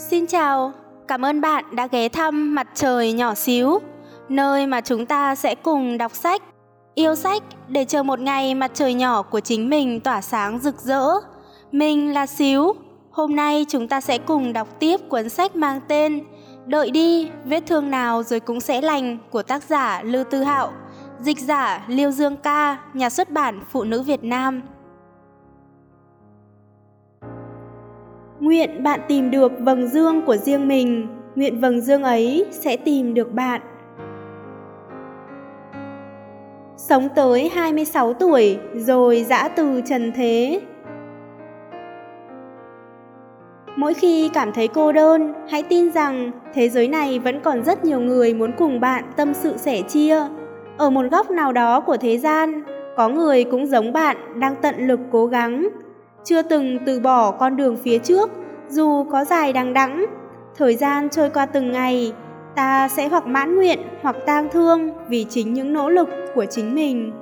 Xin chào, cảm ơn bạn đã ghé thăm Mặt trời nhỏ xíu, nơi mà chúng ta sẽ cùng đọc sách, yêu sách để chờ một ngày mặt trời nhỏ của chính mình tỏa sáng rực rỡ. Mình là Xíu, hôm nay chúng ta sẽ cùng đọc tiếp cuốn sách mang tên Đợi đi, vết thương nào rồi cũng sẽ lành của tác giả Lưu Tư Hạo, dịch giả Liêu Dương Ca, nhà xuất bản Phụ nữ Việt Nam. Nguyện bạn tìm được vầng dương của riêng mình, nguyện vầng dương ấy sẽ tìm được bạn. Sống tới 26 tuổi rồi dã từ trần thế. Mỗi khi cảm thấy cô đơn, hãy tin rằng thế giới này vẫn còn rất nhiều người muốn cùng bạn tâm sự sẻ chia. Ở một góc nào đó của thế gian, có người cũng giống bạn đang tận lực cố gắng, chưa từng từ bỏ con đường phía trước dù có dài đằng đẵng thời gian trôi qua từng ngày ta sẽ hoặc mãn nguyện hoặc tang thương vì chính những nỗ lực của chính mình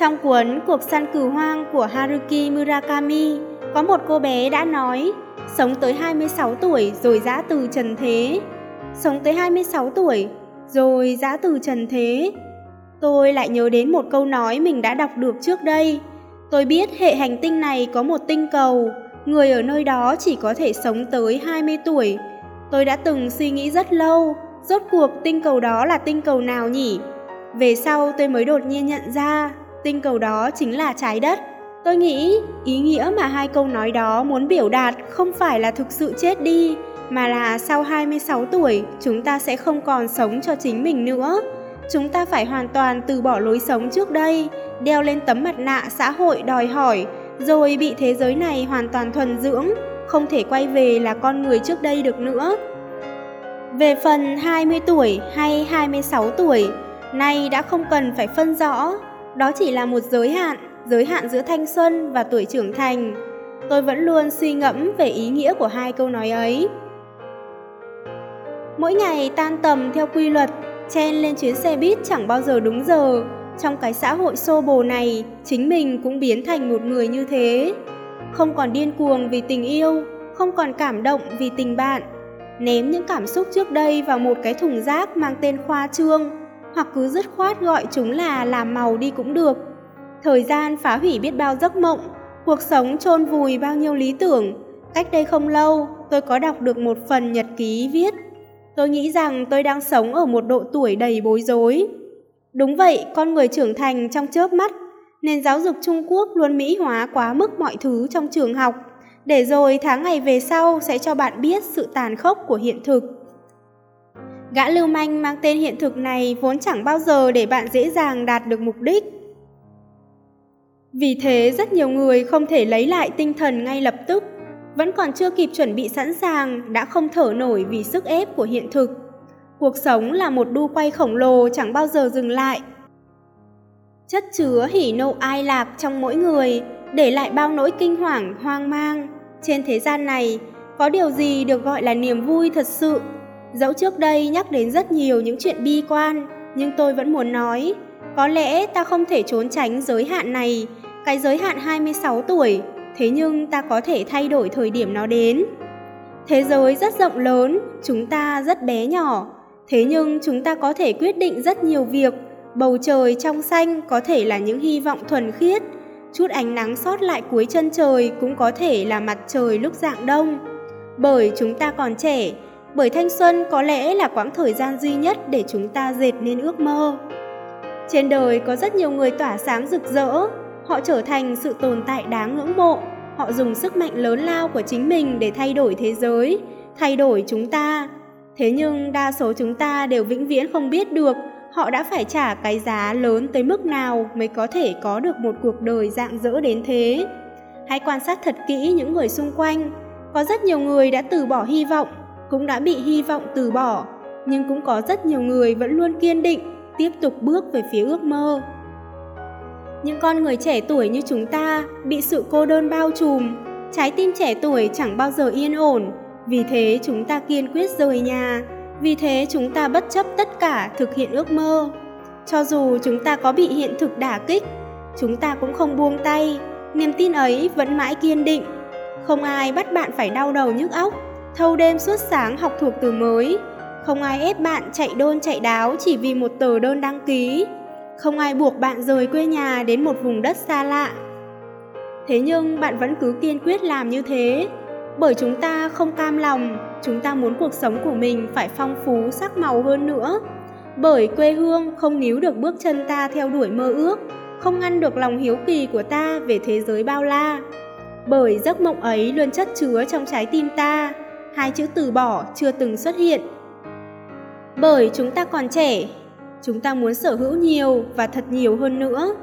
trong cuốn Cuộc săn cừu hoang của Haruki Murakami, có một cô bé đã nói, sống tới 26 tuổi rồi dã từ trần thế. Sống tới 26 tuổi rồi dã từ trần thế. Tôi lại nhớ đến một câu nói mình đã đọc được trước đây. Tôi biết hệ hành tinh này có một tinh cầu, người ở nơi đó chỉ có thể sống tới 20 tuổi. Tôi đã từng suy nghĩ rất lâu, rốt cuộc tinh cầu đó là tinh cầu nào nhỉ? Về sau tôi mới đột nhiên nhận ra, tinh cầu đó chính là trái đất. Tôi nghĩ ý nghĩa mà hai câu nói đó muốn biểu đạt không phải là thực sự chết đi, mà là sau 26 tuổi chúng ta sẽ không còn sống cho chính mình nữa. Chúng ta phải hoàn toàn từ bỏ lối sống trước đây, đeo lên tấm mặt nạ xã hội đòi hỏi, rồi bị thế giới này hoàn toàn thuần dưỡng, không thể quay về là con người trước đây được nữa. Về phần 20 tuổi hay 26 tuổi, nay đã không cần phải phân rõ, đó chỉ là một giới hạn, giới hạn giữa thanh xuân và tuổi trưởng thành. Tôi vẫn luôn suy ngẫm về ý nghĩa của hai câu nói ấy. Mỗi ngày tan tầm theo quy luật, chen lên chuyến xe buýt chẳng bao giờ đúng giờ, trong cái xã hội xô bồ này chính mình cũng biến thành một người như thế. Không còn điên cuồng vì tình yêu không còn cảm động vì tình bạn. Ném những cảm xúc trước đây vào một cái thùng rác mang tên khoa trương hoặc cứ dứt khoát gọi chúng là làm màu đi cũng được. Thời gian phá hủy biết bao giấc mộng cuộc sống chôn vùi bao nhiêu lý tưởng. Cách đây không lâu tôi có đọc được một phần nhật ký viết tôi nghĩ rằng tôi đang sống ở một độ tuổi đầy bối rối Đúng vậy, con người trưởng thành trong chớp mắt, nền giáo dục Trung Quốc luôn mỹ hóa quá mức mọi thứ trong trường học, để rồi tháng ngày về sau sẽ cho bạn biết sự tàn khốc của hiện thực. Gã lưu manh mang tên hiện thực này vốn chẳng bao giờ để bạn dễ dàng đạt được mục đích. Vì thế rất nhiều người không thể lấy lại tinh thần ngay lập tức, vẫn còn chưa kịp chuẩn bị sẵn sàng đã không thở nổi vì sức ép của hiện thực. Cuộc sống là một đu quay khổng lồ chẳng bao giờ dừng lại. Chất chứa hỉ nộ ai lạc trong mỗi người, để lại bao nỗi kinh hoàng, hoang mang. Trên thế gian này, có điều gì được gọi là niềm vui thật sự? Dẫu trước đây nhắc đến rất nhiều những chuyện bi quan, nhưng tôi vẫn muốn nói, có lẽ ta không thể trốn tránh giới hạn này, cái giới hạn 26 tuổi, thế nhưng ta có thể thay đổi thời điểm nó đến. Thế giới rất rộng lớn, chúng ta rất bé nhỏ, Thế nhưng chúng ta có thể quyết định rất nhiều việc, bầu trời trong xanh có thể là những hy vọng thuần khiết, chút ánh nắng sót lại cuối chân trời cũng có thể là mặt trời lúc dạng đông. Bởi chúng ta còn trẻ, bởi thanh xuân có lẽ là quãng thời gian duy nhất để chúng ta dệt nên ước mơ. Trên đời có rất nhiều người tỏa sáng rực rỡ, họ trở thành sự tồn tại đáng ngưỡng mộ, họ dùng sức mạnh lớn lao của chính mình để thay đổi thế giới, thay đổi chúng ta, Thế nhưng đa số chúng ta đều vĩnh viễn không biết được họ đã phải trả cái giá lớn tới mức nào mới có thể có được một cuộc đời dạng dỡ đến thế. Hãy quan sát thật kỹ những người xung quanh. Có rất nhiều người đã từ bỏ hy vọng, cũng đã bị hy vọng từ bỏ, nhưng cũng có rất nhiều người vẫn luôn kiên định, tiếp tục bước về phía ước mơ. Những con người trẻ tuổi như chúng ta bị sự cô đơn bao trùm, trái tim trẻ tuổi chẳng bao giờ yên ổn, vì thế chúng ta kiên quyết rời nhà, vì thế chúng ta bất chấp tất cả thực hiện ước mơ. Cho dù chúng ta có bị hiện thực đả kích, chúng ta cũng không buông tay, niềm tin ấy vẫn mãi kiên định. Không ai bắt bạn phải đau đầu nhức óc, thâu đêm suốt sáng học thuộc từ mới. Không ai ép bạn chạy đôn chạy đáo chỉ vì một tờ đơn đăng ký. Không ai buộc bạn rời quê nhà đến một vùng đất xa lạ. Thế nhưng bạn vẫn cứ kiên quyết làm như thế, bởi chúng ta không cam lòng, chúng ta muốn cuộc sống của mình phải phong phú sắc màu hơn nữa. Bởi quê hương không níu được bước chân ta theo đuổi mơ ước, không ngăn được lòng hiếu kỳ của ta về thế giới bao la. Bởi giấc mộng ấy luôn chất chứa trong trái tim ta, hai chữ từ bỏ chưa từng xuất hiện. Bởi chúng ta còn trẻ, chúng ta muốn sở hữu nhiều và thật nhiều hơn nữa.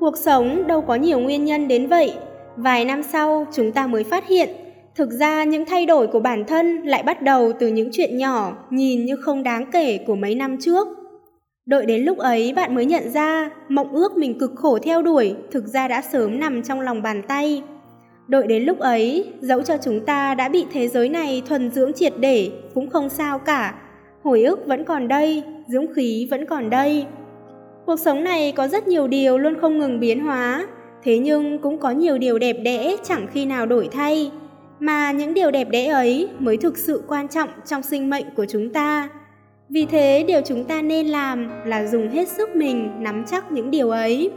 Cuộc sống đâu có nhiều nguyên nhân đến vậy, vài năm sau chúng ta mới phát hiện thực ra những thay đổi của bản thân lại bắt đầu từ những chuyện nhỏ nhìn như không đáng kể của mấy năm trước. Đợi đến lúc ấy bạn mới nhận ra mộng ước mình cực khổ theo đuổi thực ra đã sớm nằm trong lòng bàn tay. Đợi đến lúc ấy dẫu cho chúng ta đã bị thế giới này thuần dưỡng triệt để cũng không sao cả hồi ức vẫn còn đây dũng khí vẫn còn đây. Cuộc sống này có rất nhiều điều luôn không ngừng biến hóa, thế nhưng cũng có nhiều điều đẹp đẽ chẳng khi nào đổi thay. Mà những điều đẹp đẽ ấy mới thực sự quan trọng trong sinh mệnh của chúng ta. Vì thế, điều chúng ta nên làm là dùng hết sức mình nắm chắc những điều ấy.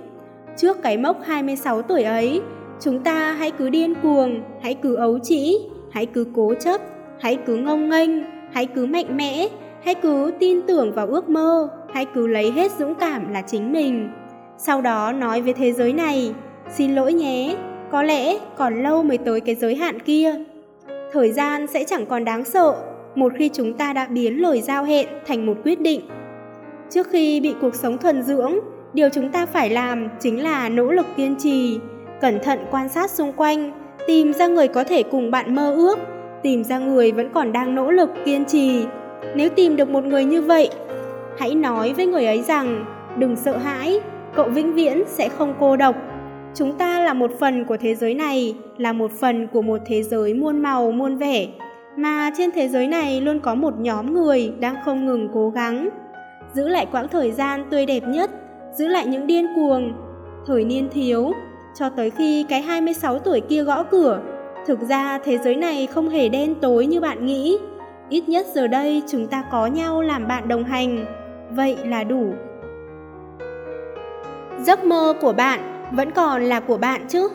Trước cái mốc 26 tuổi ấy, chúng ta hãy cứ điên cuồng, hãy cứ ấu trĩ, hãy cứ cố chấp, hãy cứ ngông nghênh, hãy cứ mạnh mẽ hãy cứ tin tưởng vào ước mơ, hãy cứ lấy hết dũng cảm là chính mình. Sau đó nói với thế giới này, xin lỗi nhé, có lẽ còn lâu mới tới cái giới hạn kia. Thời gian sẽ chẳng còn đáng sợ, một khi chúng ta đã biến lời giao hẹn thành một quyết định. Trước khi bị cuộc sống thuần dưỡng, điều chúng ta phải làm chính là nỗ lực kiên trì, cẩn thận quan sát xung quanh, tìm ra người có thể cùng bạn mơ ước, tìm ra người vẫn còn đang nỗ lực kiên trì nếu tìm được một người như vậy, hãy nói với người ấy rằng, đừng sợ hãi, cậu vĩnh viễn sẽ không cô độc. Chúng ta là một phần của thế giới này, là một phần của một thế giới muôn màu, muôn vẻ. Mà trên thế giới này luôn có một nhóm người đang không ngừng cố gắng. Giữ lại quãng thời gian tươi đẹp nhất, giữ lại những điên cuồng. Thời niên thiếu, cho tới khi cái 26 tuổi kia gõ cửa, thực ra thế giới này không hề đen tối như bạn nghĩ ít nhất giờ đây chúng ta có nhau làm bạn đồng hành. Vậy là đủ. Giấc mơ của bạn vẫn còn là của bạn chứ?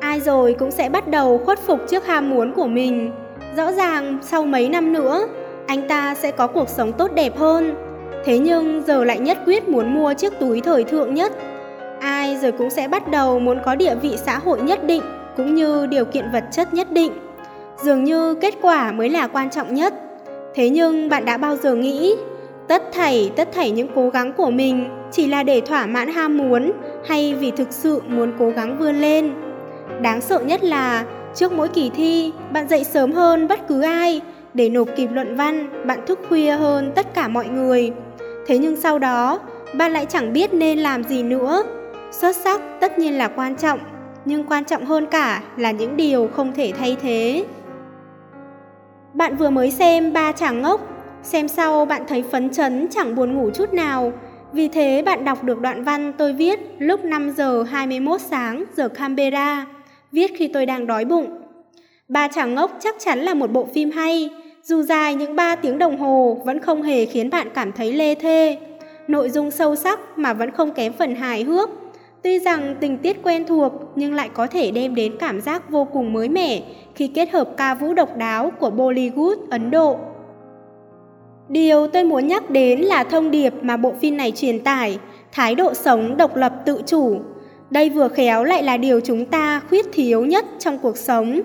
Ai rồi cũng sẽ bắt đầu khuất phục trước ham muốn của mình. Rõ ràng sau mấy năm nữa, anh ta sẽ có cuộc sống tốt đẹp hơn. Thế nhưng giờ lại nhất quyết muốn mua chiếc túi thời thượng nhất. Ai rồi cũng sẽ bắt đầu muốn có địa vị xã hội nhất định, cũng như điều kiện vật chất nhất định dường như kết quả mới là quan trọng nhất. Thế nhưng bạn đã bao giờ nghĩ, tất thảy tất thảy những cố gắng của mình chỉ là để thỏa mãn ham muốn hay vì thực sự muốn cố gắng vươn lên? Đáng sợ nhất là trước mỗi kỳ thi, bạn dậy sớm hơn bất cứ ai để nộp kịp luận văn, bạn thức khuya hơn tất cả mọi người. Thế nhưng sau đó, bạn lại chẳng biết nên làm gì nữa. Xuất sắc tất nhiên là quan trọng, nhưng quan trọng hơn cả là những điều không thể thay thế bạn vừa mới xem ba chàng ngốc xem sau bạn thấy phấn chấn chẳng buồn ngủ chút nào vì thế bạn đọc được đoạn văn tôi viết lúc 5 giờ 21 sáng giờ Canberra, viết khi tôi đang đói bụng. Ba chàng ngốc chắc chắn là một bộ phim hay, dù dài những 3 tiếng đồng hồ vẫn không hề khiến bạn cảm thấy lê thê. Nội dung sâu sắc mà vẫn không kém phần hài hước. Tuy rằng tình tiết quen thuộc nhưng lại có thể đem đến cảm giác vô cùng mới mẻ khi kết hợp ca vũ độc đáo của Bollywood Ấn Độ Điều tôi muốn nhắc đến là thông điệp mà bộ phim này truyền tải, thái độ sống độc lập tự chủ. Đây vừa khéo lại là điều chúng ta khuyết thiếu nhất trong cuộc sống.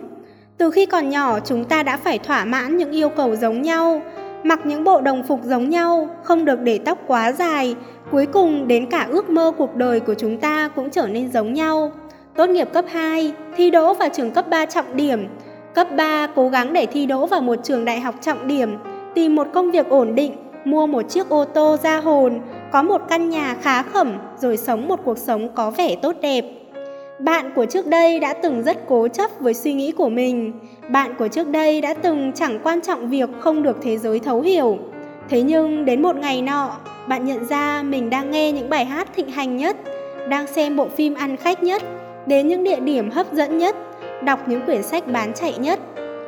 Từ khi còn nhỏ chúng ta đã phải thỏa mãn những yêu cầu giống nhau, mặc những bộ đồng phục giống nhau, không được để tóc quá dài, cuối cùng đến cả ước mơ cuộc đời của chúng ta cũng trở nên giống nhau. Tốt nghiệp cấp 2, thi đỗ vào trường cấp 3 trọng điểm, cấp 3 cố gắng để thi đỗ vào một trường đại học trọng điểm, tìm một công việc ổn định, mua một chiếc ô tô ra hồn, có một căn nhà khá khẩm rồi sống một cuộc sống có vẻ tốt đẹp. Bạn của trước đây đã từng rất cố chấp với suy nghĩ của mình. Bạn của trước đây đã từng chẳng quan trọng việc không được thế giới thấu hiểu. Thế nhưng đến một ngày nọ, bạn nhận ra mình đang nghe những bài hát thịnh hành nhất, đang xem bộ phim ăn khách nhất, đến những địa điểm hấp dẫn nhất, đọc những quyển sách bán chạy nhất.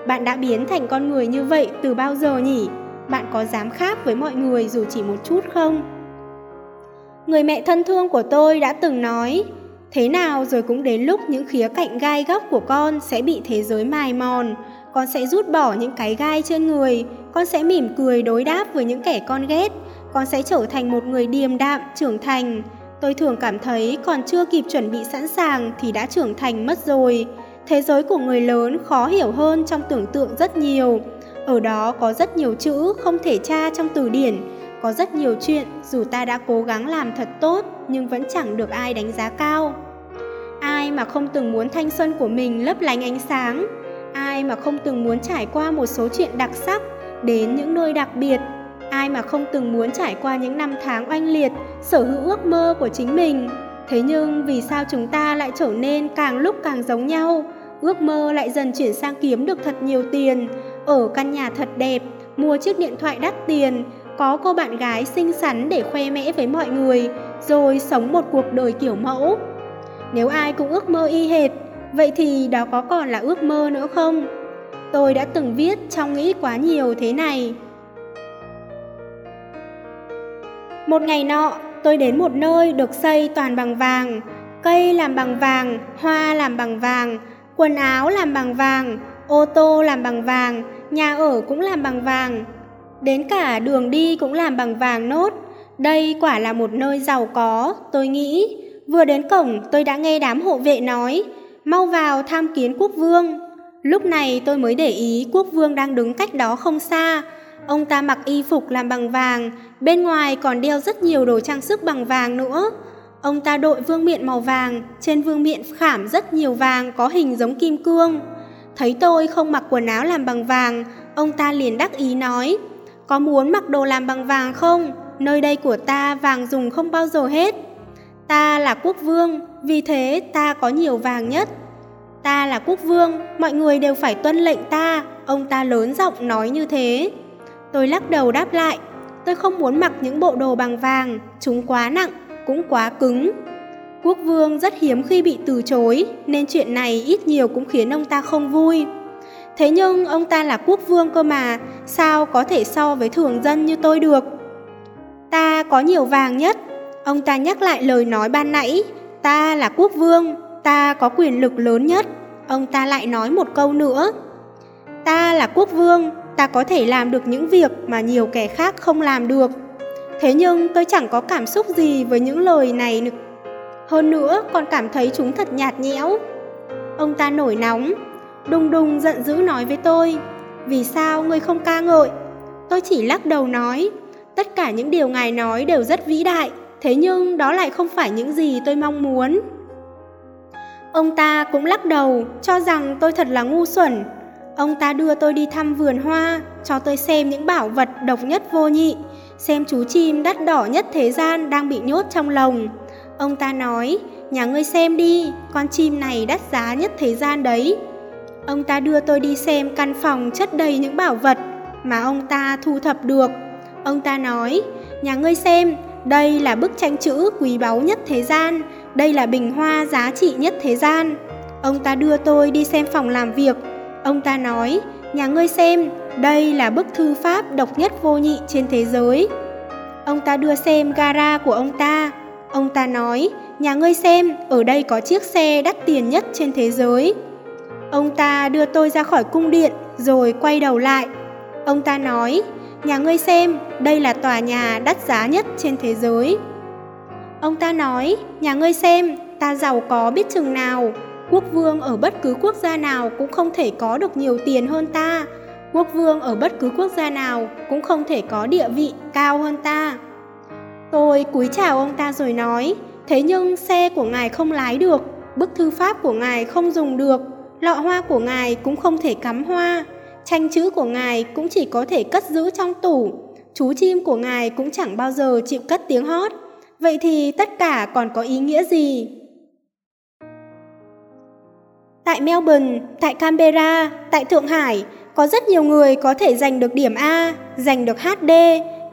Bạn đã biến thành con người như vậy từ bao giờ nhỉ? Bạn có dám khác với mọi người dù chỉ một chút không? Người mẹ thân thương của tôi đã từng nói, thế nào rồi cũng đến lúc những khía cạnh gai góc của con sẽ bị thế giới mài mòn, con sẽ rút bỏ những cái gai trên người, con sẽ mỉm cười đối đáp với những kẻ con ghét, con sẽ trở thành một người điềm đạm, trưởng thành. Tôi thường cảm thấy còn chưa kịp chuẩn bị sẵn sàng thì đã trưởng thành mất rồi. Thế giới của người lớn khó hiểu hơn trong tưởng tượng rất nhiều. Ở đó có rất nhiều chữ không thể tra trong từ điển, có rất nhiều chuyện dù ta đã cố gắng làm thật tốt nhưng vẫn chẳng được ai đánh giá cao. Ai mà không từng muốn thanh xuân của mình lấp lánh ánh sáng, ai mà không từng muốn trải qua một số chuyện đặc sắc, đến những nơi đặc biệt, ai mà không từng muốn trải qua những năm tháng oanh liệt, sở hữu ước mơ của chính mình. Thế nhưng vì sao chúng ta lại trở nên càng lúc càng giống nhau, ước mơ lại dần chuyển sang kiếm được thật nhiều tiền, ở căn nhà thật đẹp, mua chiếc điện thoại đắt tiền, có cô bạn gái xinh xắn để khoe mẽ với mọi người, rồi sống một cuộc đời kiểu mẫu. Nếu ai cũng ước mơ y hệt, vậy thì đó có còn là ước mơ nữa không? Tôi đã từng viết trong nghĩ quá nhiều thế này. Một ngày nọ, tôi đến một nơi được xây toàn bằng vàng, cây làm bằng vàng, hoa làm bằng vàng, quần áo làm bằng vàng, ô tô làm bằng vàng, nhà ở cũng làm bằng vàng. Đến cả đường đi cũng làm bằng vàng nốt. Đây quả là một nơi giàu có, tôi nghĩ. Vừa đến cổng tôi đã nghe đám hộ vệ nói, mau vào tham kiến quốc vương. Lúc này tôi mới để ý quốc vương đang đứng cách đó không xa. Ông ta mặc y phục làm bằng vàng, bên ngoài còn đeo rất nhiều đồ trang sức bằng vàng nữa. Ông ta đội vương miện màu vàng, trên vương miện khảm rất nhiều vàng có hình giống kim cương. Thấy tôi không mặc quần áo làm bằng vàng, ông ta liền đắc ý nói, có muốn mặc đồ làm bằng vàng không? Nơi đây của ta vàng dùng không bao giờ hết. Ta là quốc vương, vì thế ta có nhiều vàng nhất. Ta là quốc vương, mọi người đều phải tuân lệnh ta, ông ta lớn giọng nói như thế. Tôi lắc đầu đáp lại, tôi không muốn mặc những bộ đồ bằng vàng, chúng quá nặng, cũng quá cứng. Quốc vương rất hiếm khi bị từ chối, nên chuyện này ít nhiều cũng khiến ông ta không vui. Thế nhưng ông ta là quốc vương cơ mà, sao có thể so với thường dân như tôi được? Ta có nhiều vàng nhất. Ông ta nhắc lại lời nói ban nãy, ta là quốc vương, ta có quyền lực lớn nhất. Ông ta lại nói một câu nữa. Ta là quốc vương, ta có thể làm được những việc mà nhiều kẻ khác không làm được. Thế nhưng tôi chẳng có cảm xúc gì với những lời này hơn nữa còn cảm thấy chúng thật nhạt nhẽo. Ông ta nổi nóng, đùng đùng giận dữ nói với tôi, vì sao ngươi không ca ngợi? Tôi chỉ lắc đầu nói, tất cả những điều ngài nói đều rất vĩ đại, thế nhưng đó lại không phải những gì tôi mong muốn. Ông ta cũng lắc đầu, cho rằng tôi thật là ngu xuẩn. Ông ta đưa tôi đi thăm vườn hoa, cho tôi xem những bảo vật độc nhất vô nhị, xem chú chim đắt đỏ nhất thế gian đang bị nhốt trong lồng. Ông ta nói, nhà ngươi xem đi, con chim này đắt giá nhất thế gian đấy. Ông ta đưa tôi đi xem căn phòng chất đầy những bảo vật mà ông ta thu thập được. Ông ta nói, nhà ngươi xem, đây là bức tranh chữ quý báu nhất thế gian, đây là bình hoa giá trị nhất thế gian. Ông ta đưa tôi đi xem phòng làm việc. Ông ta nói, nhà ngươi xem, đây là bức thư pháp độc nhất vô nhị trên thế giới. Ông ta đưa xem gara của ông ta. Ông ta nói, nhà ngươi xem, ở đây có chiếc xe đắt tiền nhất trên thế giới. Ông ta đưa tôi ra khỏi cung điện rồi quay đầu lại. Ông ta nói, nhà ngươi xem, đây là tòa nhà đắt giá nhất trên thế giới. Ông ta nói, nhà ngươi xem, ta giàu có biết chừng nào, quốc vương ở bất cứ quốc gia nào cũng không thể có được nhiều tiền hơn ta. Quốc vương ở bất cứ quốc gia nào cũng không thể có địa vị cao hơn ta. Tôi cúi chào ông ta rồi nói, thế nhưng xe của ngài không lái được, bức thư pháp của ngài không dùng được, lọ hoa của ngài cũng không thể cắm hoa, tranh chữ của ngài cũng chỉ có thể cất giữ trong tủ, chú chim của ngài cũng chẳng bao giờ chịu cất tiếng hót. Vậy thì tất cả còn có ý nghĩa gì? Tại Melbourne, tại Canberra, tại Thượng Hải, có rất nhiều người có thể giành được điểm A, giành được HD,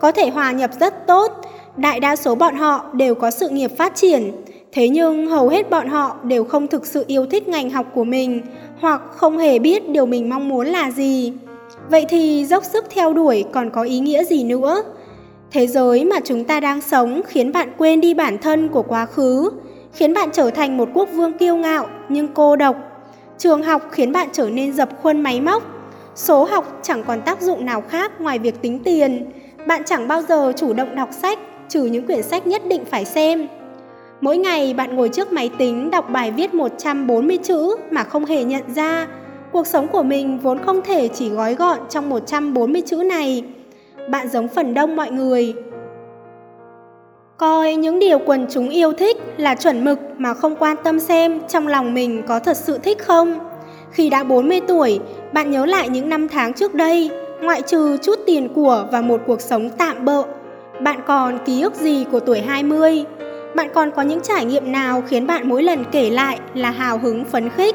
có thể hòa nhập rất tốt. Đại đa số bọn họ đều có sự nghiệp phát triển. Thế nhưng hầu hết bọn họ đều không thực sự yêu thích ngành học của mình hoặc không hề biết điều mình mong muốn là gì. Vậy thì dốc sức theo đuổi còn có ý nghĩa gì nữa? Thế giới mà chúng ta đang sống khiến bạn quên đi bản thân của quá khứ, khiến bạn trở thành một quốc vương kiêu ngạo nhưng cô độc. Trường học khiến bạn trở nên dập khuôn máy móc. Số học chẳng còn tác dụng nào khác ngoài việc tính tiền. Bạn chẳng bao giờ chủ động đọc sách, trừ những quyển sách nhất định phải xem. Mỗi ngày bạn ngồi trước máy tính đọc bài viết 140 chữ mà không hề nhận ra cuộc sống của mình vốn không thể chỉ gói gọn trong 140 chữ này. Bạn giống phần đông mọi người. Coi những điều quần chúng yêu thích là chuẩn mực mà không quan tâm xem trong lòng mình có thật sự thích không. Khi đã 40 tuổi, bạn nhớ lại những năm tháng trước đây, ngoại trừ chút tiền của và một cuộc sống tạm bợ. Bạn còn ký ức gì của tuổi 20? Bạn còn có những trải nghiệm nào khiến bạn mỗi lần kể lại là hào hứng phấn khích?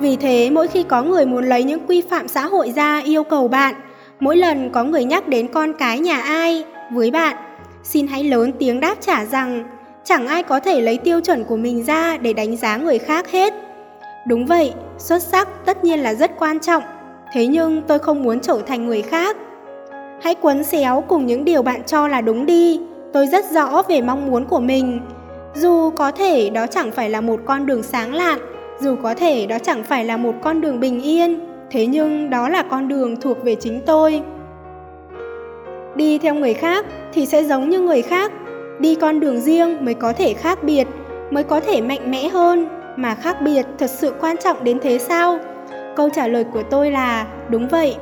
Vì thế, mỗi khi có người muốn lấy những quy phạm xã hội ra yêu cầu bạn, mỗi lần có người nhắc đến con cái nhà ai với bạn, xin hãy lớn tiếng đáp trả rằng chẳng ai có thể lấy tiêu chuẩn của mình ra để đánh giá người khác hết. Đúng vậy, xuất sắc tất nhiên là rất quan trọng, thế nhưng tôi không muốn trở thành người khác. Hãy quấn xéo cùng những điều bạn cho là đúng đi, tôi rất rõ về mong muốn của mình. Dù có thể đó chẳng phải là một con đường sáng lạn, dù có thể đó chẳng phải là một con đường bình yên, thế nhưng đó là con đường thuộc về chính tôi. Đi theo người khác thì sẽ giống như người khác, đi con đường riêng mới có thể khác biệt, mới có thể mạnh mẽ hơn, mà khác biệt thật sự quan trọng đến thế sao? Câu trả lời của tôi là đúng vậy.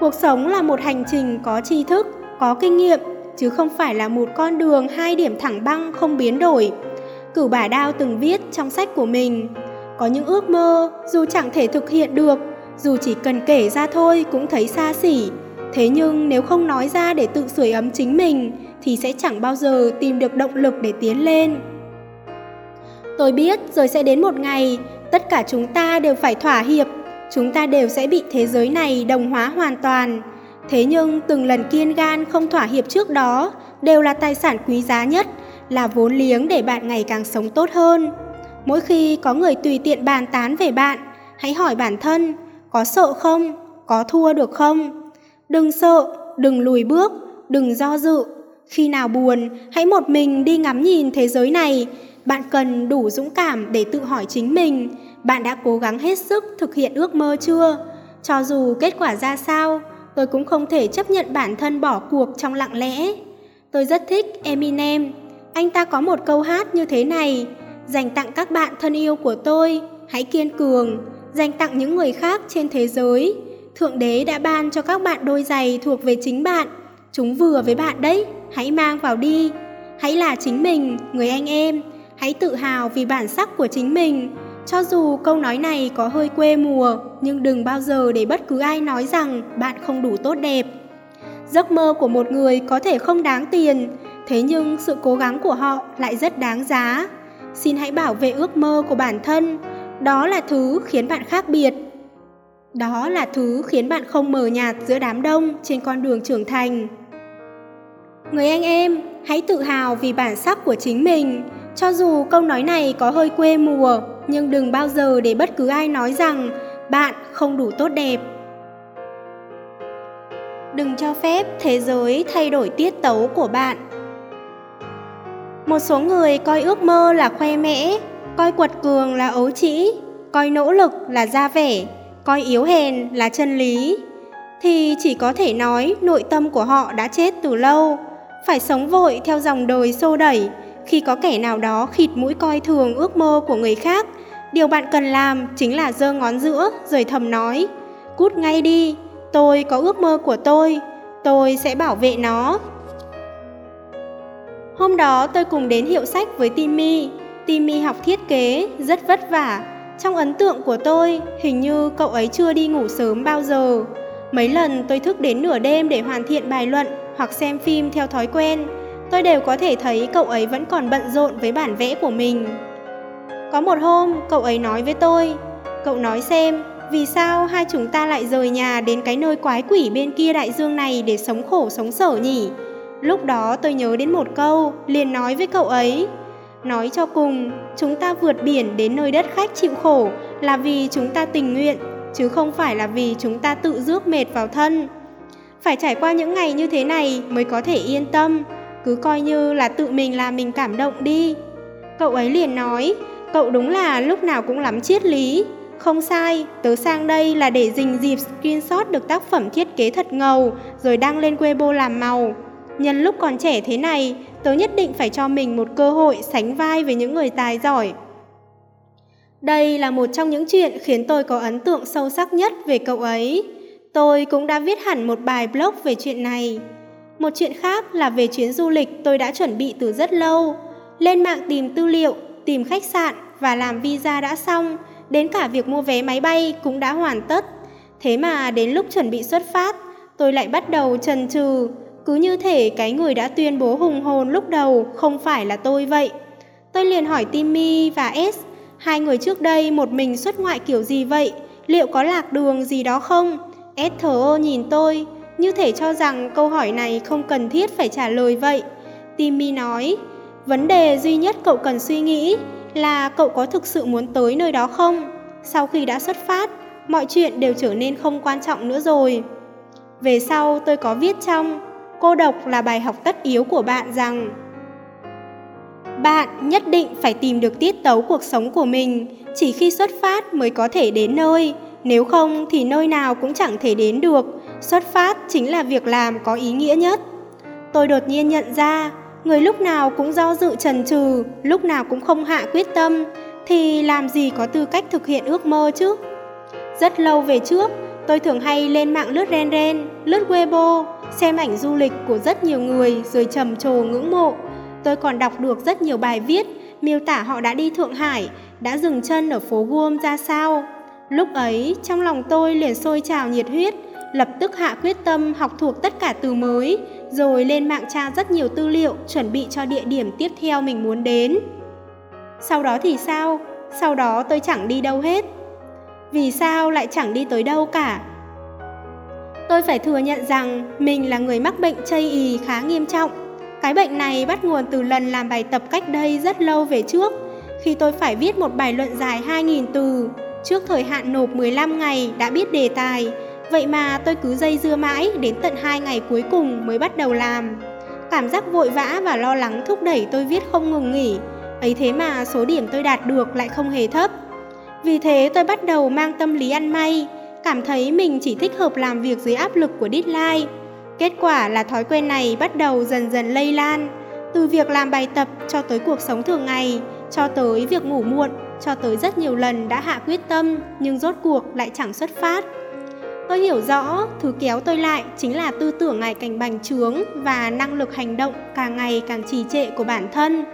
Cuộc sống là một hành trình có tri thức, có kinh nghiệm, chứ không phải là một con đường hai điểm thẳng băng không biến đổi. Cửu bà đao từng viết trong sách của mình, có những ước mơ dù chẳng thể thực hiện được, dù chỉ cần kể ra thôi cũng thấy xa xỉ. Thế nhưng nếu không nói ra để tự sưởi ấm chính mình thì sẽ chẳng bao giờ tìm được động lực để tiến lên. Tôi biết rồi sẽ đến một ngày, tất cả chúng ta đều phải thỏa hiệp, chúng ta đều sẽ bị thế giới này đồng hóa hoàn toàn. Thế nhưng từng lần kiên gan không thỏa hiệp trước đó đều là tài sản quý giá nhất, là vốn liếng để bạn ngày càng sống tốt hơn. Mỗi khi có người tùy tiện bàn tán về bạn, hãy hỏi bản thân, có sợ không? Có thua được không? Đừng sợ, đừng lùi bước, đừng do dự. Khi nào buồn, hãy một mình đi ngắm nhìn thế giới này. Bạn cần đủ dũng cảm để tự hỏi chính mình, bạn đã cố gắng hết sức thực hiện ước mơ chưa? Cho dù kết quả ra sao, tôi cũng không thể chấp nhận bản thân bỏ cuộc trong lặng lẽ. Tôi rất thích Eminem. Anh ta có một câu hát như thế này, dành tặng các bạn thân yêu của tôi, hãy kiên cường, dành tặng những người khác trên thế giới. Thượng đế đã ban cho các bạn đôi giày thuộc về chính bạn, chúng vừa với bạn đấy, hãy mang vào đi. Hãy là chính mình, người anh em, hãy tự hào vì bản sắc của chính mình. Cho dù câu nói này có hơi quê mùa, nhưng đừng bao giờ để bất cứ ai nói rằng bạn không đủ tốt đẹp. Giấc mơ của một người có thể không đáng tiền, thế nhưng sự cố gắng của họ lại rất đáng giá. Xin hãy bảo vệ ước mơ của bản thân, đó là thứ khiến bạn khác biệt. Đó là thứ khiến bạn không mờ nhạt giữa đám đông trên con đường trưởng thành. Người anh em, hãy tự hào vì bản sắc của chính mình. Cho dù câu nói này có hơi quê mùa, nhưng đừng bao giờ để bất cứ ai nói rằng bạn không đủ tốt đẹp. Đừng cho phép thế giới thay đổi tiết tấu của bạn. Một số người coi ước mơ là khoe mẽ, coi quật cường là ấu trĩ, coi nỗ lực là ra vẻ, coi yếu hèn là chân lý, thì chỉ có thể nói nội tâm của họ đã chết từ lâu, phải sống vội theo dòng đời xô đẩy. Khi có kẻ nào đó khịt mũi coi thường ước mơ của người khác, điều bạn cần làm chính là giơ ngón giữa rồi thầm nói, cút ngay đi, tôi có ước mơ của tôi, tôi sẽ bảo vệ nó. Hôm đó tôi cùng đến hiệu sách với Timmy. Timmy học thiết kế, rất vất vả. Trong ấn tượng của tôi, hình như cậu ấy chưa đi ngủ sớm bao giờ. Mấy lần tôi thức đến nửa đêm để hoàn thiện bài luận hoặc xem phim theo thói quen, tôi đều có thể thấy cậu ấy vẫn còn bận rộn với bản vẽ của mình. Có một hôm, cậu ấy nói với tôi, cậu nói xem, vì sao hai chúng ta lại rời nhà đến cái nơi quái quỷ bên kia đại dương này để sống khổ sống sở nhỉ? Lúc đó tôi nhớ đến một câu, liền nói với cậu ấy, Nói cho cùng, chúng ta vượt biển đến nơi đất khách chịu khổ là vì chúng ta tình nguyện, chứ không phải là vì chúng ta tự rước mệt vào thân. Phải trải qua những ngày như thế này mới có thể yên tâm, cứ coi như là tự mình làm mình cảm động đi. Cậu ấy liền nói, cậu đúng là lúc nào cũng lắm triết lý. Không sai, tớ sang đây là để dình dịp screenshot được tác phẩm thiết kế thật ngầu rồi đăng lên Weibo làm màu. Nhân lúc còn trẻ thế này, tớ nhất định phải cho mình một cơ hội sánh vai với những người tài giỏi. Đây là một trong những chuyện khiến tôi có ấn tượng sâu sắc nhất về cậu ấy. Tôi cũng đã viết hẳn một bài blog về chuyện này. Một chuyện khác là về chuyến du lịch tôi đã chuẩn bị từ rất lâu. Lên mạng tìm tư liệu, tìm khách sạn và làm visa đã xong, đến cả việc mua vé máy bay cũng đã hoàn tất. Thế mà đến lúc chuẩn bị xuất phát, tôi lại bắt đầu chần chừ, cứ như thể cái người đã tuyên bố hùng hồn lúc đầu không phải là tôi vậy. Tôi liền hỏi Timmy và S, hai người trước đây một mình xuất ngoại kiểu gì vậy? Liệu có lạc đường gì đó không? S ô nhìn tôi, như thể cho rằng câu hỏi này không cần thiết phải trả lời vậy. Timmy nói, vấn đề duy nhất cậu cần suy nghĩ là cậu có thực sự muốn tới nơi đó không? Sau khi đã xuất phát, mọi chuyện đều trở nên không quan trọng nữa rồi. Về sau tôi có viết trong Cô độc là bài học tất yếu của bạn rằng bạn nhất định phải tìm được tiết tấu cuộc sống của mình, chỉ khi xuất phát mới có thể đến nơi, nếu không thì nơi nào cũng chẳng thể đến được. Xuất phát chính là việc làm có ý nghĩa nhất. Tôi đột nhiên nhận ra, người lúc nào cũng do dự trần trừ, lúc nào cũng không hạ quyết tâm, thì làm gì có tư cách thực hiện ước mơ chứ? Rất lâu về trước, tôi thường hay lên mạng lướt ren ren, lướt Weibo, xem ảnh du lịch của rất nhiều người rồi trầm trồ ngưỡng mộ. Tôi còn đọc được rất nhiều bài viết miêu tả họ đã đi Thượng Hải, đã dừng chân ở phố Guom ra sao. Lúc ấy, trong lòng tôi liền sôi trào nhiệt huyết, lập tức hạ quyết tâm học thuộc tất cả từ mới, rồi lên mạng tra rất nhiều tư liệu chuẩn bị cho địa điểm tiếp theo mình muốn đến. Sau đó thì sao? Sau đó tôi chẳng đi đâu hết. Vì sao lại chẳng đi tới đâu cả? Tôi phải thừa nhận rằng mình là người mắc bệnh chây ì khá nghiêm trọng. Cái bệnh này bắt nguồn từ lần làm bài tập cách đây rất lâu về trước, khi tôi phải viết một bài luận dài 2.000 từ. Trước thời hạn nộp 15 ngày đã biết đề tài, vậy mà tôi cứ dây dưa mãi đến tận 2 ngày cuối cùng mới bắt đầu làm. Cảm giác vội vã và lo lắng thúc đẩy tôi viết không ngừng nghỉ, ấy thế mà số điểm tôi đạt được lại không hề thấp. Vì thế tôi bắt đầu mang tâm lý ăn may, cảm thấy mình chỉ thích hợp làm việc dưới áp lực của deadline. Kết quả là thói quen này bắt đầu dần dần lây lan, từ việc làm bài tập cho tới cuộc sống thường ngày, cho tới việc ngủ muộn, cho tới rất nhiều lần đã hạ quyết tâm nhưng rốt cuộc lại chẳng xuất phát. Tôi hiểu rõ, thứ kéo tôi lại chính là tư tưởng ngày càng bành trướng và năng lực hành động càng ngày càng trì trệ của bản thân.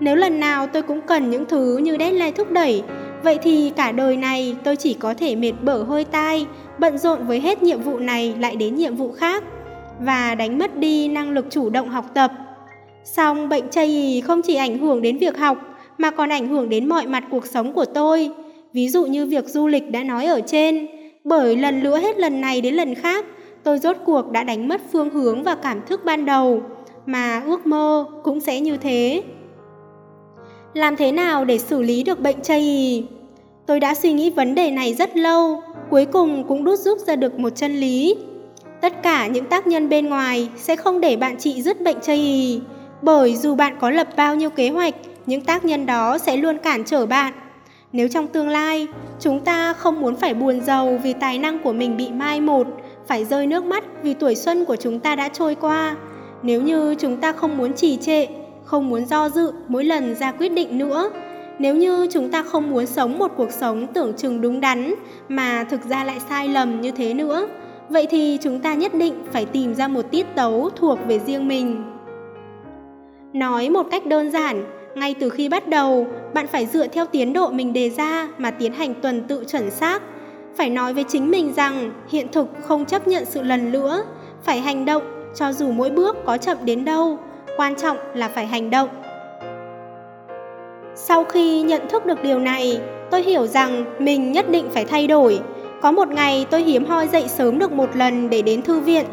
Nếu lần nào tôi cũng cần những thứ như deadline thúc đẩy Vậy thì cả đời này tôi chỉ có thể mệt bở hơi tai, bận rộn với hết nhiệm vụ này lại đến nhiệm vụ khác và đánh mất đi năng lực chủ động học tập. Song bệnh chây ý không chỉ ảnh hưởng đến việc học mà còn ảnh hưởng đến mọi mặt cuộc sống của tôi. Ví dụ như việc du lịch đã nói ở trên, bởi lần lữa hết lần này đến lần khác, tôi rốt cuộc đã đánh mất phương hướng và cảm thức ban đầu, mà ước mơ cũng sẽ như thế. Làm thế nào để xử lý được bệnh chây ý? Tôi đã suy nghĩ vấn đề này rất lâu, cuối cùng cũng đút rút ra được một chân lý. Tất cả những tác nhân bên ngoài sẽ không để bạn chị dứt bệnh chây ý, bởi dù bạn có lập bao nhiêu kế hoạch, những tác nhân đó sẽ luôn cản trở bạn. Nếu trong tương lai, chúng ta không muốn phải buồn giàu vì tài năng của mình bị mai một, phải rơi nước mắt vì tuổi xuân của chúng ta đã trôi qua, nếu như chúng ta không muốn trì trệ, không muốn do dự mỗi lần ra quyết định nữa. Nếu như chúng ta không muốn sống một cuộc sống tưởng chừng đúng đắn mà thực ra lại sai lầm như thế nữa, vậy thì chúng ta nhất định phải tìm ra một tiết tấu thuộc về riêng mình. Nói một cách đơn giản, ngay từ khi bắt đầu, bạn phải dựa theo tiến độ mình đề ra mà tiến hành tuần tự chuẩn xác. Phải nói với chính mình rằng hiện thực không chấp nhận sự lần lữa phải hành động cho dù mỗi bước có chậm đến đâu quan trọng là phải hành động. Sau khi nhận thức được điều này, tôi hiểu rằng mình nhất định phải thay đổi. Có một ngày tôi hiếm hoi dậy sớm được một lần để đến thư viện,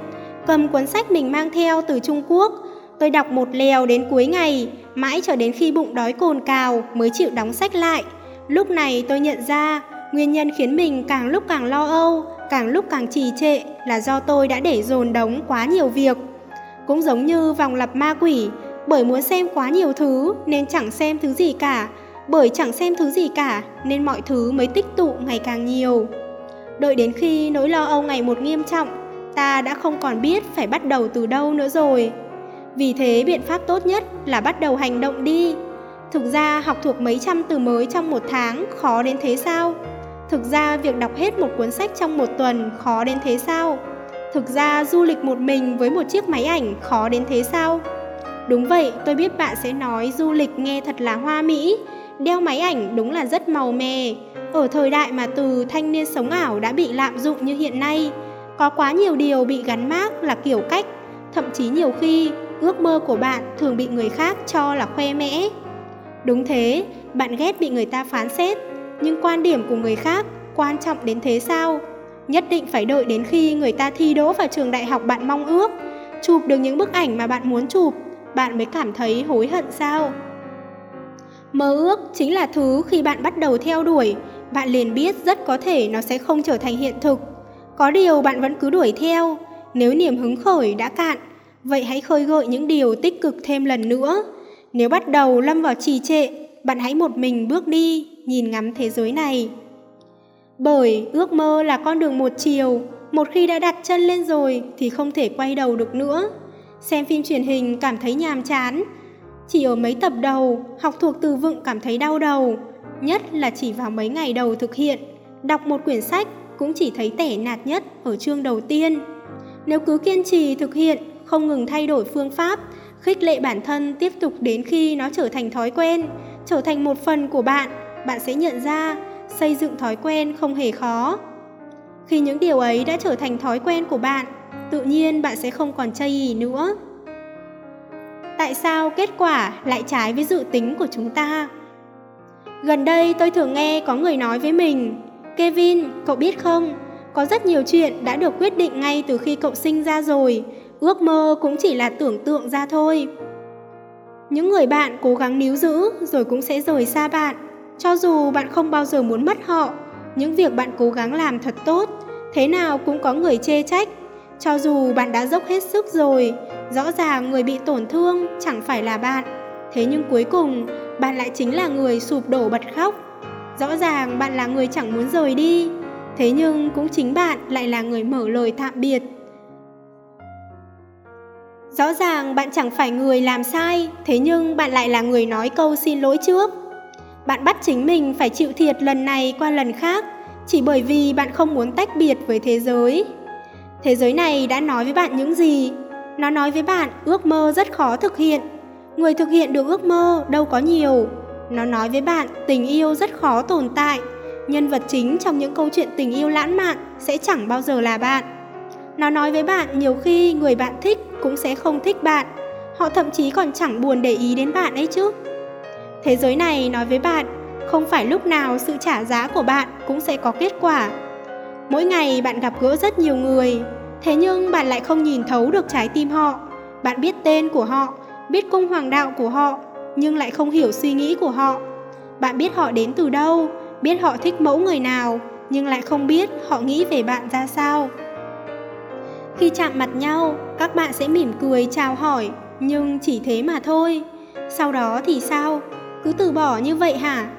cầm cuốn sách mình mang theo từ Trung Quốc, Tôi đọc một lèo đến cuối ngày, mãi cho đến khi bụng đói cồn cào mới chịu đóng sách lại. Lúc này tôi nhận ra, nguyên nhân khiến mình càng lúc càng lo âu, càng lúc càng trì trệ là do tôi đã để dồn đống quá nhiều việc. Cũng giống như vòng lặp ma quỷ, bởi muốn xem quá nhiều thứ nên chẳng xem thứ gì cả, bởi chẳng xem thứ gì cả nên mọi thứ mới tích tụ ngày càng nhiều. Đợi đến khi nỗi lo âu ngày một nghiêm trọng, ta đã không còn biết phải bắt đầu từ đâu nữa rồi. Vì thế biện pháp tốt nhất là bắt đầu hành động đi. Thực ra học thuộc mấy trăm từ mới trong một tháng khó đến thế sao? Thực ra việc đọc hết một cuốn sách trong một tuần khó đến thế sao? Thực ra du lịch một mình với một chiếc máy ảnh khó đến thế sao? Đúng vậy, tôi biết bạn sẽ nói du lịch nghe thật là hoa mỹ, đeo máy ảnh đúng là rất màu mè. Ở thời đại mà từ thanh niên sống ảo đã bị lạm dụng như hiện nay, có quá nhiều điều bị gắn mác là kiểu cách, thậm chí nhiều khi ước mơ của bạn thường bị người khác cho là khoe mẽ. Đúng thế, bạn ghét bị người ta phán xét, nhưng quan điểm của người khác quan trọng đến thế sao? Nhất định phải đợi đến khi người ta thi đỗ vào trường đại học bạn mong ước, chụp được những bức ảnh mà bạn muốn chụp, bạn mới cảm thấy hối hận sao? Mơ ước chính là thứ khi bạn bắt đầu theo đuổi, bạn liền biết rất có thể nó sẽ không trở thành hiện thực. Có điều bạn vẫn cứ đuổi theo, nếu niềm hứng khởi đã cạn, vậy hãy khơi gợi những điều tích cực thêm lần nữa. Nếu bắt đầu lâm vào trì trệ, bạn hãy một mình bước đi, nhìn ngắm thế giới này. Bởi ước mơ là con đường một chiều, một khi đã đặt chân lên rồi thì không thể quay đầu được nữa. Xem phim truyền hình cảm thấy nhàm chán, chỉ ở mấy tập đầu, học thuộc từ vựng cảm thấy đau đầu, nhất là chỉ vào mấy ngày đầu thực hiện, đọc một quyển sách cũng chỉ thấy tẻ nạt nhất ở chương đầu tiên. Nếu cứ kiên trì thực hiện, không ngừng thay đổi phương pháp, khích lệ bản thân tiếp tục đến khi nó trở thành thói quen, trở thành một phần của bạn, bạn sẽ nhận ra xây dựng thói quen không hề khó. Khi những điều ấy đã trở thành thói quen của bạn, tự nhiên bạn sẽ không còn chây ý nữa. Tại sao kết quả lại trái với dự tính của chúng ta? Gần đây tôi thường nghe có người nói với mình, Kevin, cậu biết không, có rất nhiều chuyện đã được quyết định ngay từ khi cậu sinh ra rồi, ước mơ cũng chỉ là tưởng tượng ra thôi. Những người bạn cố gắng níu giữ rồi cũng sẽ rời xa bạn, cho dù bạn không bao giờ muốn mất họ, những việc bạn cố gắng làm thật tốt, thế nào cũng có người chê trách. Cho dù bạn đã dốc hết sức rồi, rõ ràng người bị tổn thương chẳng phải là bạn, thế nhưng cuối cùng bạn lại chính là người sụp đổ bật khóc. Rõ ràng bạn là người chẳng muốn rời đi, thế nhưng cũng chính bạn lại là người mở lời tạm biệt. Rõ ràng bạn chẳng phải người làm sai, thế nhưng bạn lại là người nói câu xin lỗi trước. Bạn bắt chính mình phải chịu thiệt lần này qua lần khác, chỉ bởi vì bạn không muốn tách biệt với thế giới. Thế giới này đã nói với bạn những gì? Nó nói với bạn ước mơ rất khó thực hiện. Người thực hiện được ước mơ đâu có nhiều. Nó nói với bạn tình yêu rất khó tồn tại. Nhân vật chính trong những câu chuyện tình yêu lãng mạn sẽ chẳng bao giờ là bạn. Nó nói với bạn nhiều khi người bạn thích cũng sẽ không thích bạn. Họ thậm chí còn chẳng buồn để ý đến bạn ấy chứ. Thế giới này nói với bạn, không phải lúc nào sự trả giá của bạn cũng sẽ có kết quả. Mỗi ngày bạn gặp gỡ rất nhiều người, thế nhưng bạn lại không nhìn thấu được trái tim họ. Bạn biết tên của họ, biết cung hoàng đạo của họ, nhưng lại không hiểu suy nghĩ của họ. Bạn biết họ đến từ đâu, biết họ thích mẫu người nào, nhưng lại không biết họ nghĩ về bạn ra sao. Khi chạm mặt nhau, các bạn sẽ mỉm cười chào hỏi, nhưng chỉ thế mà thôi. Sau đó thì sao? Cứ từ bỏ như vậy hả?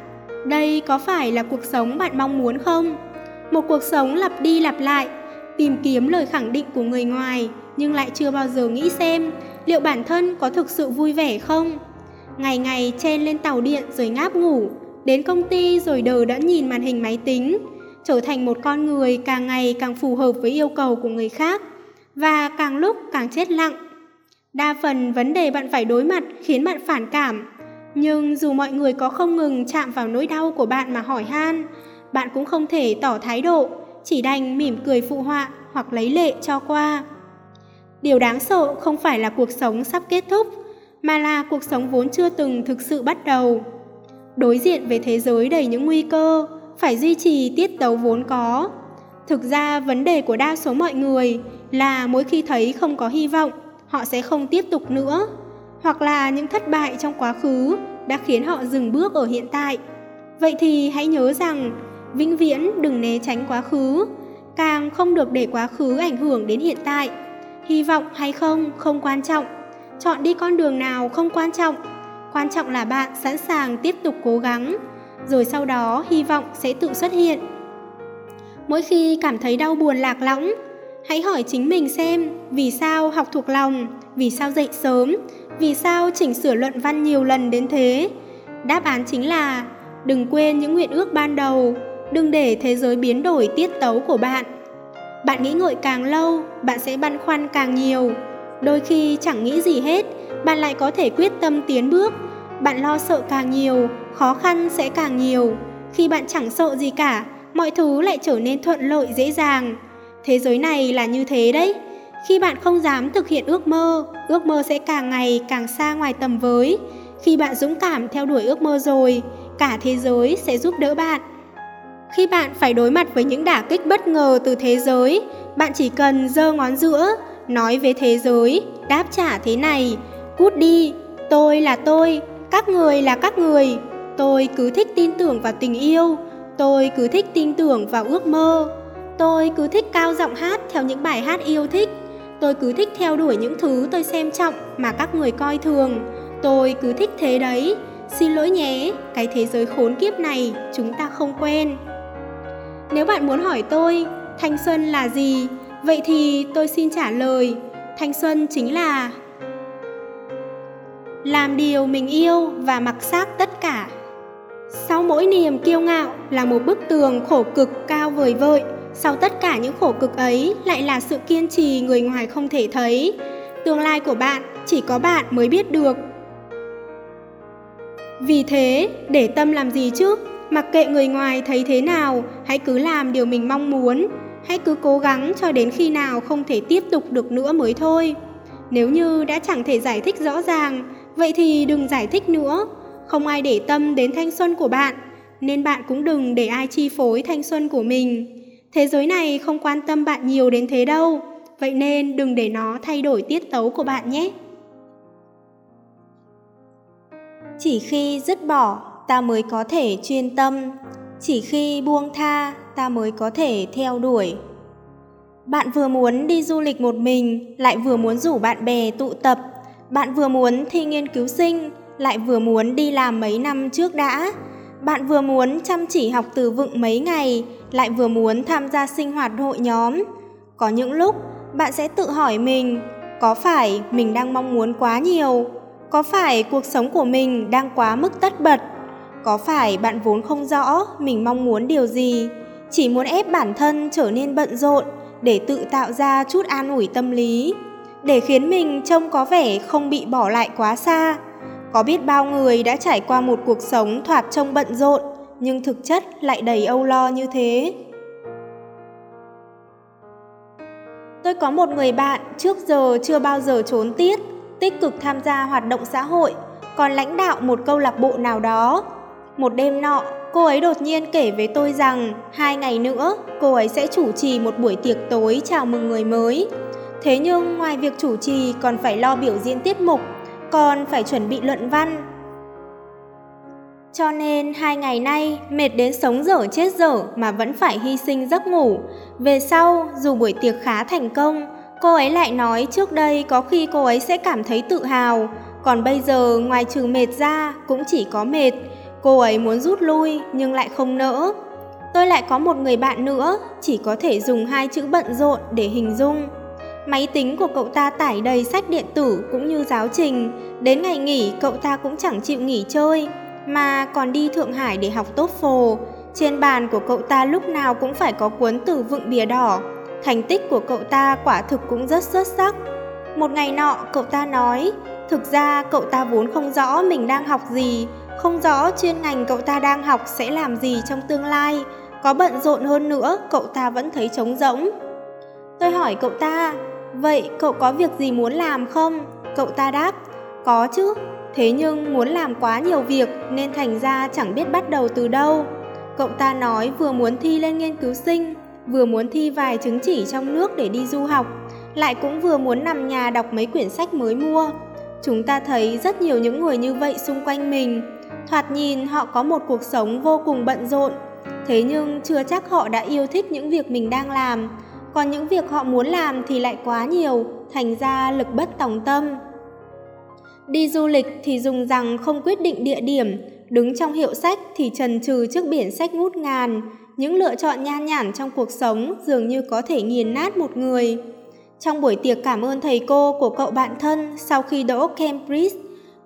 Đây có phải là cuộc sống bạn mong muốn không? Một cuộc sống lặp đi lặp lại, tìm kiếm lời khẳng định của người ngoài nhưng lại chưa bao giờ nghĩ xem liệu bản thân có thực sự vui vẻ không? Ngày ngày chen lên tàu điện rồi ngáp ngủ, đến công ty rồi đờ đã nhìn màn hình máy tính, trở thành một con người càng ngày càng phù hợp với yêu cầu của người khác và càng lúc càng chết lặng. Đa phần vấn đề bạn phải đối mặt khiến bạn phản cảm, nhưng dù mọi người có không ngừng chạm vào nỗi đau của bạn mà hỏi han, bạn cũng không thể tỏ thái độ, chỉ đành mỉm cười phụ họa hoặc lấy lệ cho qua. Điều đáng sợ không phải là cuộc sống sắp kết thúc, mà là cuộc sống vốn chưa từng thực sự bắt đầu. Đối diện với thế giới đầy những nguy cơ, phải duy trì tiết tấu vốn có. Thực ra vấn đề của đa số mọi người là mỗi khi thấy không có hy vọng, họ sẽ không tiếp tục nữa. hoặc là những thất bại trong quá khứ đã khiến họ dừng bước ở hiện tại. Vậy thì hãy nhớ rằng, vĩnh viễn đừng né tránh quá khứ, càng không được để quá khứ ảnh hưởng đến hiện tại. Hy vọng hay không không quan trọng, chọn đi con đường nào không quan trọng, quan trọng là bạn sẵn sàng tiếp tục cố gắng, rồi sau đó hy vọng sẽ tự xuất hiện. Mỗi khi cảm thấy đau buồn lạc lõng, hãy hỏi chính mình xem vì sao học thuộc lòng, vì sao dậy sớm, vì sao chỉnh sửa luận văn nhiều lần đến thế. Đáp án chính là đừng quên những nguyện ước ban đầu, đừng để thế giới biến đổi tiết tấu của bạn. Bạn nghĩ ngợi càng lâu, bạn sẽ băn khoăn càng nhiều. Đôi khi chẳng nghĩ gì hết, bạn lại có thể quyết tâm tiến bước. Bạn lo sợ càng nhiều, khó khăn sẽ càng nhiều. Khi bạn chẳng sợ gì cả, mọi thứ lại trở nên thuận lợi dễ dàng. Thế giới này là như thế đấy. Khi bạn không dám thực hiện ước mơ, ước mơ sẽ càng ngày càng xa ngoài tầm với. Khi bạn dũng cảm theo đuổi ước mơ rồi, cả thế giới sẽ giúp đỡ bạn. Khi bạn phải đối mặt với những đả kích bất ngờ từ thế giới, bạn chỉ cần giơ ngón giữa, nói với thế giới, đáp trả thế này, cút đi, tôi là tôi, các người là các người, tôi cứ thích tin tưởng vào tình yêu, tôi cứ thích tin tưởng vào ước mơ, tôi cứ thích cao giọng hát theo những bài hát yêu thích, tôi cứ thích theo đuổi những thứ tôi xem trọng mà các người coi thường, tôi cứ thích thế đấy, xin lỗi nhé, cái thế giới khốn kiếp này chúng ta không quen. Nếu bạn muốn hỏi tôi, thanh xuân là gì? Vậy thì tôi xin trả lời, thanh xuân chính là làm điều mình yêu và mặc xác tất cả. Sau mỗi niềm kiêu ngạo là một bức tường khổ cực cao vời vợi, sau tất cả những khổ cực ấy lại là sự kiên trì người ngoài không thể thấy. Tương lai của bạn chỉ có bạn mới biết được. Vì thế, để tâm làm gì chứ? Mặc kệ người ngoài thấy thế nào, hãy cứ làm điều mình mong muốn, hãy cứ cố gắng cho đến khi nào không thể tiếp tục được nữa mới thôi. Nếu như đã chẳng thể giải thích rõ ràng, vậy thì đừng giải thích nữa. Không ai để tâm đến thanh xuân của bạn, nên bạn cũng đừng để ai chi phối thanh xuân của mình. Thế giới này không quan tâm bạn nhiều đến thế đâu, vậy nên đừng để nó thay đổi tiết tấu của bạn nhé. Chỉ khi dứt bỏ ta mới có thể chuyên tâm. Chỉ khi buông tha ta mới có thể theo đuổi. Bạn vừa muốn đi du lịch một mình lại vừa muốn rủ bạn bè tụ tập. Bạn vừa muốn thi nghiên cứu sinh lại vừa muốn đi làm mấy năm trước đã bạn vừa muốn chăm chỉ học từ vựng mấy ngày lại vừa muốn tham gia sinh hoạt hội nhóm. Có những lúc bạn sẽ tự hỏi mình có phải mình đang mong muốn quá nhiều? Có phải cuộc sống của mình đang quá mức tất bật? Có phải bạn vốn không rõ mình mong muốn điều gì, chỉ muốn ép bản thân trở nên bận rộn để tự tạo ra chút an ủi tâm lý, để khiến mình trông có vẻ không bị bỏ lại quá xa. Có biết bao người đã trải qua một cuộc sống thoạt trông bận rộn, nhưng thực chất lại đầy âu lo như thế. Tôi có một người bạn trước giờ chưa bao giờ trốn tiết, tích cực tham gia hoạt động xã hội, còn lãnh đạo một câu lạc bộ nào đó một đêm nọ, cô ấy đột nhiên kể với tôi rằng hai ngày nữa cô ấy sẽ chủ trì một buổi tiệc tối chào mừng người mới. Thế nhưng ngoài việc chủ trì còn phải lo biểu diễn tiết mục, còn phải chuẩn bị luận văn. Cho nên hai ngày nay mệt đến sống dở chết dở mà vẫn phải hy sinh giấc ngủ. Về sau, dù buổi tiệc khá thành công, cô ấy lại nói trước đây có khi cô ấy sẽ cảm thấy tự hào, còn bây giờ ngoài trừ mệt ra cũng chỉ có mệt Cô ấy muốn rút lui nhưng lại không nỡ. Tôi lại có một người bạn nữa, chỉ có thể dùng hai chữ bận rộn để hình dung. Máy tính của cậu ta tải đầy sách điện tử cũng như giáo trình, đến ngày nghỉ cậu ta cũng chẳng chịu nghỉ chơi, mà còn đi Thượng Hải để học TOEFL. Trên bàn của cậu ta lúc nào cũng phải có cuốn từ vựng bìa đỏ. Thành tích của cậu ta quả thực cũng rất xuất sắc. Một ngày nọ, cậu ta nói, thực ra cậu ta vốn không rõ mình đang học gì, không rõ chuyên ngành cậu ta đang học sẽ làm gì trong tương lai, có bận rộn hơn nữa cậu ta vẫn thấy trống rỗng. Tôi hỏi cậu ta, vậy cậu có việc gì muốn làm không? Cậu ta đáp, có chứ, thế nhưng muốn làm quá nhiều việc nên thành ra chẳng biết bắt đầu từ đâu. Cậu ta nói vừa muốn thi lên nghiên cứu sinh, vừa muốn thi vài chứng chỉ trong nước để đi du học, lại cũng vừa muốn nằm nhà đọc mấy quyển sách mới mua. Chúng ta thấy rất nhiều những người như vậy xung quanh mình. Thoạt nhìn họ có một cuộc sống vô cùng bận rộn, thế nhưng chưa chắc họ đã yêu thích những việc mình đang làm. Còn những việc họ muốn làm thì lại quá nhiều, thành ra lực bất tòng tâm. Đi du lịch thì dùng rằng không quyết định địa điểm, đứng trong hiệu sách thì trần trừ trước biển sách ngút ngàn. Những lựa chọn nhan nhản trong cuộc sống dường như có thể nghiền nát một người. Trong buổi tiệc cảm ơn thầy cô của cậu bạn thân sau khi đỗ Cambridge,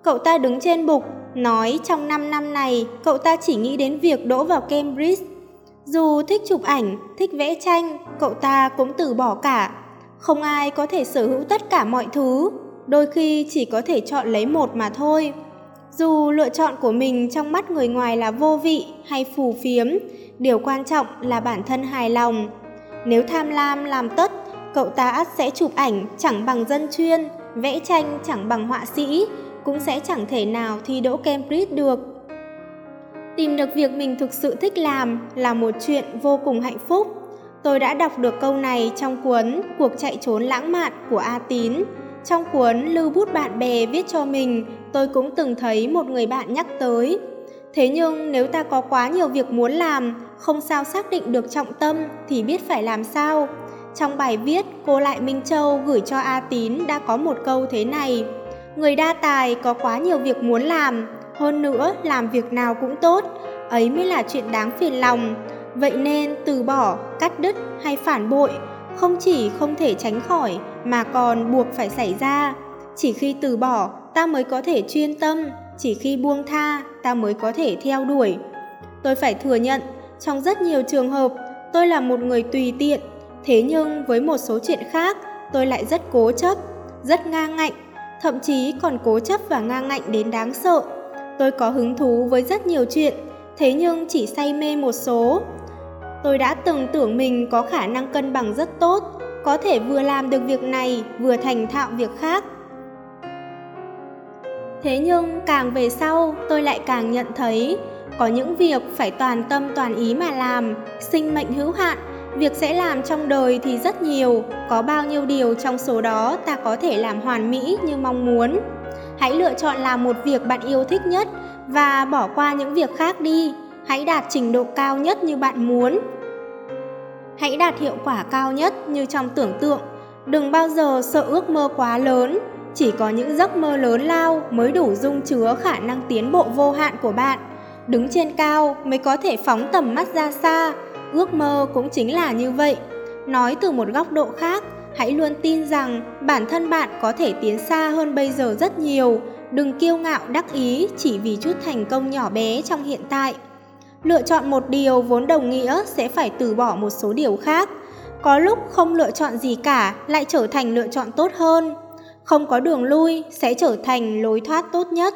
cậu ta đứng trên bục, nói trong 5 năm này cậu ta chỉ nghĩ đến việc đỗ vào Cambridge. Dù thích chụp ảnh, thích vẽ tranh, cậu ta cũng từ bỏ cả. Không ai có thể sở hữu tất cả mọi thứ, đôi khi chỉ có thể chọn lấy một mà thôi. Dù lựa chọn của mình trong mắt người ngoài là vô vị hay phù phiếm, điều quan trọng là bản thân hài lòng. Nếu tham lam làm tất, cậu ta ắt sẽ chụp ảnh chẳng bằng dân chuyên, vẽ tranh chẳng bằng họa sĩ, cũng sẽ chẳng thể nào thi đỗ Cambridge được. Tìm được việc mình thực sự thích làm là một chuyện vô cùng hạnh phúc. Tôi đã đọc được câu này trong cuốn Cuộc chạy trốn lãng mạn của A Tín. Trong cuốn Lưu bút bạn bè viết cho mình, tôi cũng từng thấy một người bạn nhắc tới. Thế nhưng nếu ta có quá nhiều việc muốn làm, không sao xác định được trọng tâm thì biết phải làm sao. Trong bài viết, cô Lại Minh Châu gửi cho A Tín đã có một câu thế này. Người đa tài có quá nhiều việc muốn làm, hơn nữa làm việc nào cũng tốt, ấy mới là chuyện đáng phiền lòng. Vậy nên từ bỏ, cắt đứt hay phản bội không chỉ không thể tránh khỏi mà còn buộc phải xảy ra. Chỉ khi từ bỏ, ta mới có thể chuyên tâm, chỉ khi buông tha, ta mới có thể theo đuổi. Tôi phải thừa nhận, trong rất nhiều trường hợp, tôi là một người tùy tiện, thế nhưng với một số chuyện khác, tôi lại rất cố chấp, rất ngang ngạnh, thậm chí còn cố chấp và ngang ngạnh đến đáng sợ. Tôi có hứng thú với rất nhiều chuyện, thế nhưng chỉ say mê một số. Tôi đã từng tưởng mình có khả năng cân bằng rất tốt, có thể vừa làm được việc này, vừa thành thạo việc khác. Thế nhưng càng về sau, tôi lại càng nhận thấy có những việc phải toàn tâm toàn ý mà làm, sinh mệnh hữu hạn, việc sẽ làm trong đời thì rất nhiều, có bao nhiêu điều trong số đó ta có thể làm hoàn mỹ như mong muốn. Hãy lựa chọn làm một việc bạn yêu thích nhất và bỏ qua những việc khác đi. Hãy đạt trình độ cao nhất như bạn muốn. Hãy đạt hiệu quả cao nhất như trong tưởng tượng. Đừng bao giờ sợ ước mơ quá lớn. Chỉ có những giấc mơ lớn lao mới đủ dung chứa khả năng tiến bộ vô hạn của bạn. Đứng trên cao mới có thể phóng tầm mắt ra xa. Ước mơ cũng chính là như vậy. Nói từ một góc độ khác, hãy luôn tin rằng bản thân bạn có thể tiến xa hơn bây giờ rất nhiều. Đừng kiêu ngạo đắc ý chỉ vì chút thành công nhỏ bé trong hiện tại. Lựa chọn một điều vốn đồng nghĩa sẽ phải từ bỏ một số điều khác. Có lúc không lựa chọn gì cả lại trở thành lựa chọn tốt hơn. Không có đường lui sẽ trở thành lối thoát tốt nhất.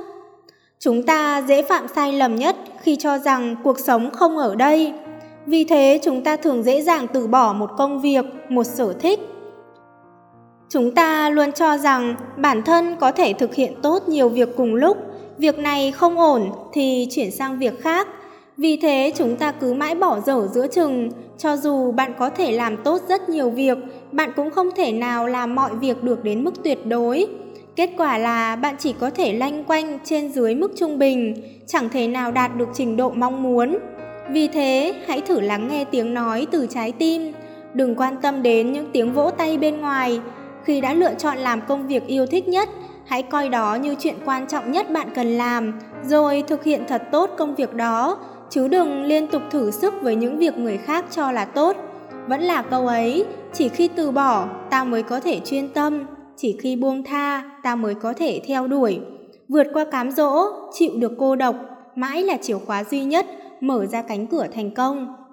Chúng ta dễ phạm sai lầm nhất khi cho rằng cuộc sống không ở đây. Vì thế chúng ta thường dễ dàng từ bỏ một công việc, một sở thích. Chúng ta luôn cho rằng bản thân có thể thực hiện tốt nhiều việc cùng lúc, việc này không ổn thì chuyển sang việc khác. Vì thế chúng ta cứ mãi bỏ dở giữa chừng, cho dù bạn có thể làm tốt rất nhiều việc, bạn cũng không thể nào làm mọi việc được đến mức tuyệt đối. Kết quả là bạn chỉ có thể lanh quanh trên dưới mức trung bình, chẳng thể nào đạt được trình độ mong muốn. Vì thế, hãy thử lắng nghe tiếng nói từ trái tim, đừng quan tâm đến những tiếng vỗ tay bên ngoài. Khi đã lựa chọn làm công việc yêu thích nhất, hãy coi đó như chuyện quan trọng nhất bạn cần làm, rồi thực hiện thật tốt công việc đó, chứ đừng liên tục thử sức với những việc người khác cho là tốt. Vẫn là câu ấy, chỉ khi từ bỏ, ta mới có thể chuyên tâm, chỉ khi buông tha, ta mới có thể theo đuổi. Vượt qua cám dỗ, chịu được cô độc, mãi là chìa khóa duy nhất mở ra cánh cửa thành công.